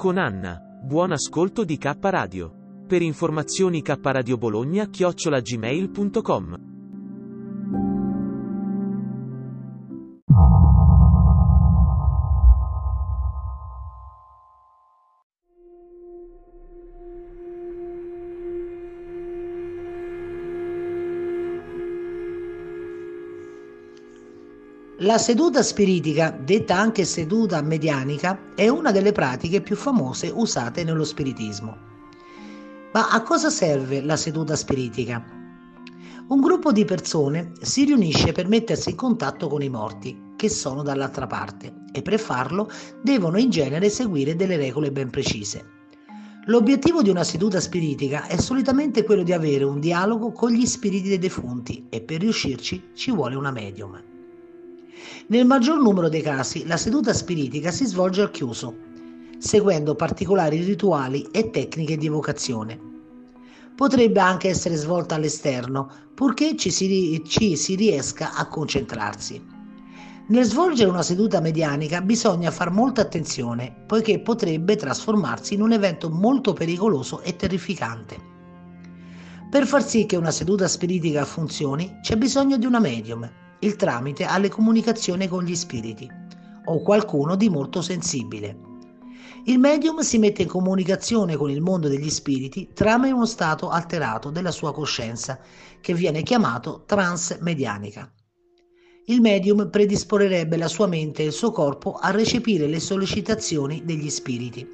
con Anna. Buon ascolto di K Radio. Per informazioni K Radio Bologna chiocciolagmail.com. La seduta spiritica, detta anche seduta medianica, è una delle pratiche più famose usate nello spiritismo. Ma a cosa serve la seduta spiritica? Un gruppo di persone si riunisce per mettersi in contatto con i morti, che sono dall'altra parte, e per farlo devono in genere seguire delle regole ben precise. L'obiettivo di una seduta spiritica è solitamente quello di avere un dialogo con gli spiriti dei defunti e per riuscirci ci vuole una medium. Nel maggior numero dei casi la seduta spiritica si svolge al chiuso, seguendo particolari rituali e tecniche di evocazione. Potrebbe anche essere svolta all'esterno, purché ci si, ci si riesca a concentrarsi. Nel svolgere una seduta medianica bisogna far molta attenzione, poiché potrebbe trasformarsi in un evento molto pericoloso e terrificante. Per far sì che una seduta spiritica funzioni c'è bisogno di una medium, il tramite alle comunicazioni con gli spiriti o qualcuno di molto sensibile. Il medium si mette in comunicazione con il mondo degli spiriti tramite uno stato alterato della sua coscienza che viene chiamato transmedianica. Il medium predisporrebbe la sua mente e il suo corpo a recepire le sollecitazioni degli spiriti.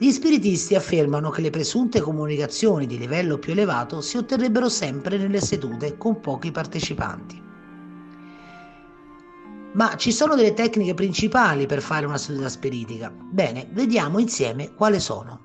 Gli spiritisti affermano che le presunte comunicazioni di livello più elevato si otterrebbero sempre nelle sedute con pochi partecipanti. Ma ci sono delle tecniche principali per fare una seduta spiritica. Bene, vediamo insieme quali sono.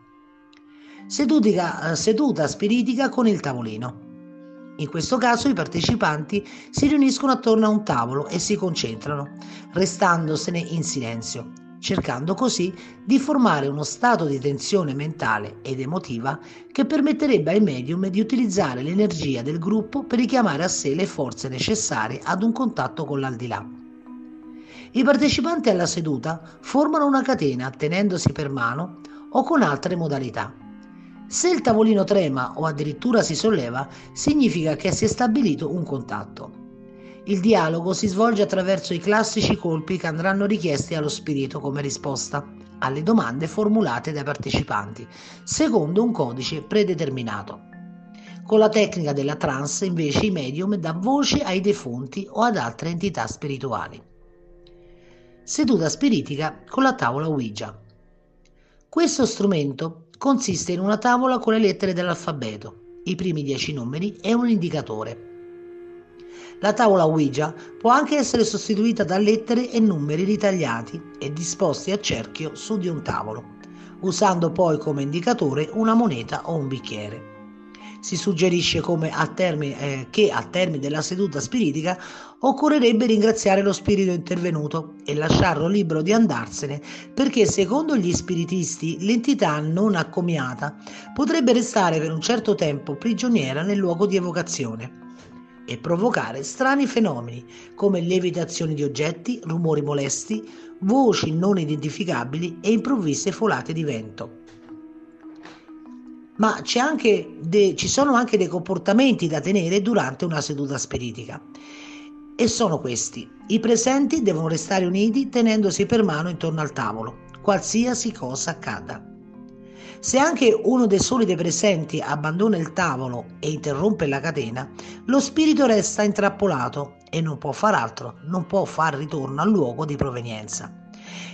Sedutica, eh, seduta spiritica con il tavolino. In questo caso i partecipanti si riuniscono attorno a un tavolo e si concentrano, restandosene in silenzio, cercando così di formare uno stato di tensione mentale ed emotiva che permetterebbe ai medium di utilizzare l'energia del gruppo per richiamare a sé le forze necessarie ad un contatto con l'aldilà. I partecipanti alla seduta formano una catena tenendosi per mano o con altre modalità. Se il tavolino trema o addirittura si solleva, significa che si è stabilito un contatto. Il dialogo si svolge attraverso i classici colpi che andranno richiesti allo spirito come risposta alle domande formulate dai partecipanti, secondo un codice predeterminato. Con la tecnica della trance, invece, i medium dà voce ai defunti o ad altre entità spirituali seduta spiritica con la tavola Ouija. Questo strumento consiste in una tavola con le lettere dell'alfabeto, i primi dieci numeri e un indicatore. La tavola Ouija può anche essere sostituita da lettere e numeri ritagliati e disposti a cerchio su di un tavolo, usando poi come indicatore una moneta o un bicchiere. Si suggerisce al termine, eh, che al termine della seduta spiritica occorrerebbe ringraziare lo spirito intervenuto e lasciarlo libero di andarsene perché secondo gli spiritisti l'entità non accomiata potrebbe restare per un certo tempo prigioniera nel luogo di evocazione e provocare strani fenomeni come lievitazioni di oggetti, rumori molesti, voci non identificabili e improvvise folate di vento ma de, ci sono anche dei comportamenti da tenere durante una seduta spiritica. E sono questi. I presenti devono restare uniti tenendosi per mano intorno al tavolo, qualsiasi cosa accada. Se anche uno dei soli dei presenti abbandona il tavolo e interrompe la catena, lo spirito resta intrappolato e non può far altro, non può far ritorno al luogo di provenienza.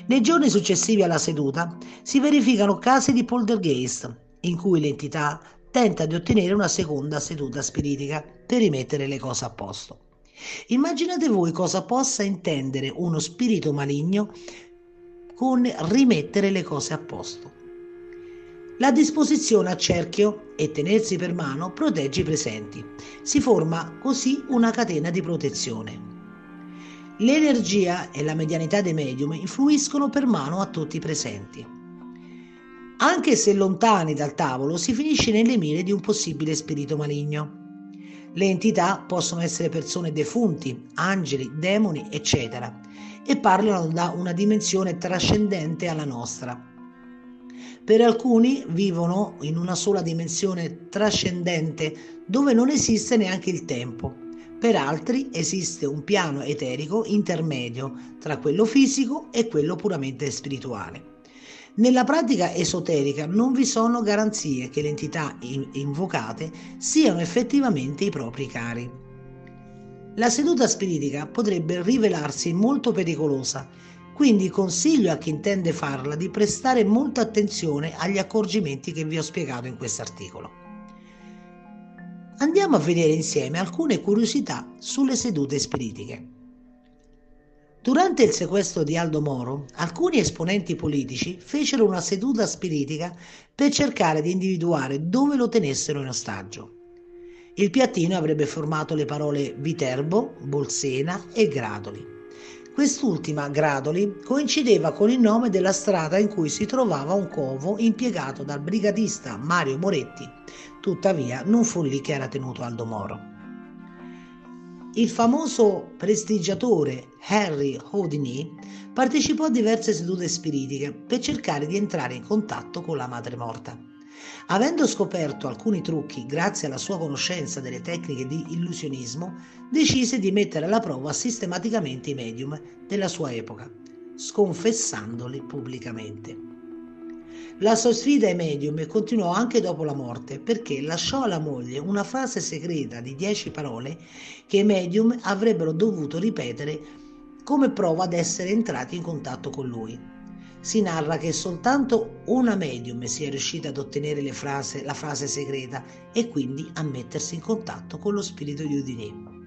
Nei giorni successivi alla seduta si verificano casi di poltergeist, in cui l'entità tenta di ottenere una seconda seduta spiritica per rimettere le cose a posto. Immaginate voi cosa possa intendere uno spirito maligno con rimettere le cose a posto. La disposizione a cerchio e tenersi per mano protegge i presenti. Si forma così una catena di protezione. L'energia e la medianità dei medium influiscono per mano a tutti i presenti. Anche se lontani dal tavolo, si finisce nelle mire di un possibile spirito maligno. Le entità possono essere persone defunti, angeli, demoni, eccetera, e parlano da una dimensione trascendente alla nostra. Per alcuni vivono in una sola dimensione trascendente dove non esiste neanche il tempo per altri esiste un piano eterico intermedio tra quello fisico e quello puramente spirituale. Nella pratica esoterica non vi sono garanzie che le entità invocate siano effettivamente i propri cari. La seduta spiritica potrebbe rivelarsi molto pericolosa, quindi consiglio a chi intende farla di prestare molta attenzione agli accorgimenti che vi ho spiegato in questo articolo. Andiamo a vedere insieme alcune curiosità sulle sedute spiritiche. Durante il sequestro di Aldo Moro, alcuni esponenti politici fecero una seduta spiritica per cercare di individuare dove lo tenessero in ostaggio. Il piattino avrebbe formato le parole Viterbo, Bolsena e Gradoli. Quest'ultima, Gradoli, coincideva con il nome della strada in cui si trovava un covo impiegato dal brigadista Mario Moretti, tuttavia non fu lì che era tenuto Aldo Moro. Il famoso prestigiatore Harry Houdini partecipò a diverse sedute spiritiche per cercare di entrare in contatto con la madre morta. Avendo scoperto alcuni trucchi grazie alla sua conoscenza delle tecniche di illusionismo, decise di mettere alla prova sistematicamente i medium della sua epoca, sconfessandoli pubblicamente. La sua sfida ai medium continuò anche dopo la morte perché lasciò alla moglie una frase segreta di dieci parole che i medium avrebbero dovuto ripetere come prova ad essere entrati in contatto con lui si narra che soltanto una medium sia riuscita ad ottenere frase, la frase segreta e quindi a mettersi in contatto con lo spirito di Udine.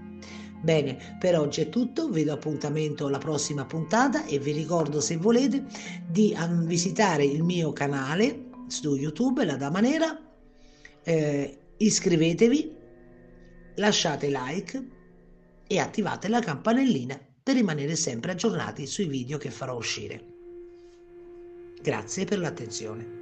Bene, per oggi è tutto, vi do appuntamento alla prossima puntata e vi ricordo se volete di visitare il mio canale su YouTube, La Dama Nera, eh, iscrivetevi, lasciate like e attivate la campanellina per rimanere sempre aggiornati sui video che farò uscire. Grazie per l'attenzione.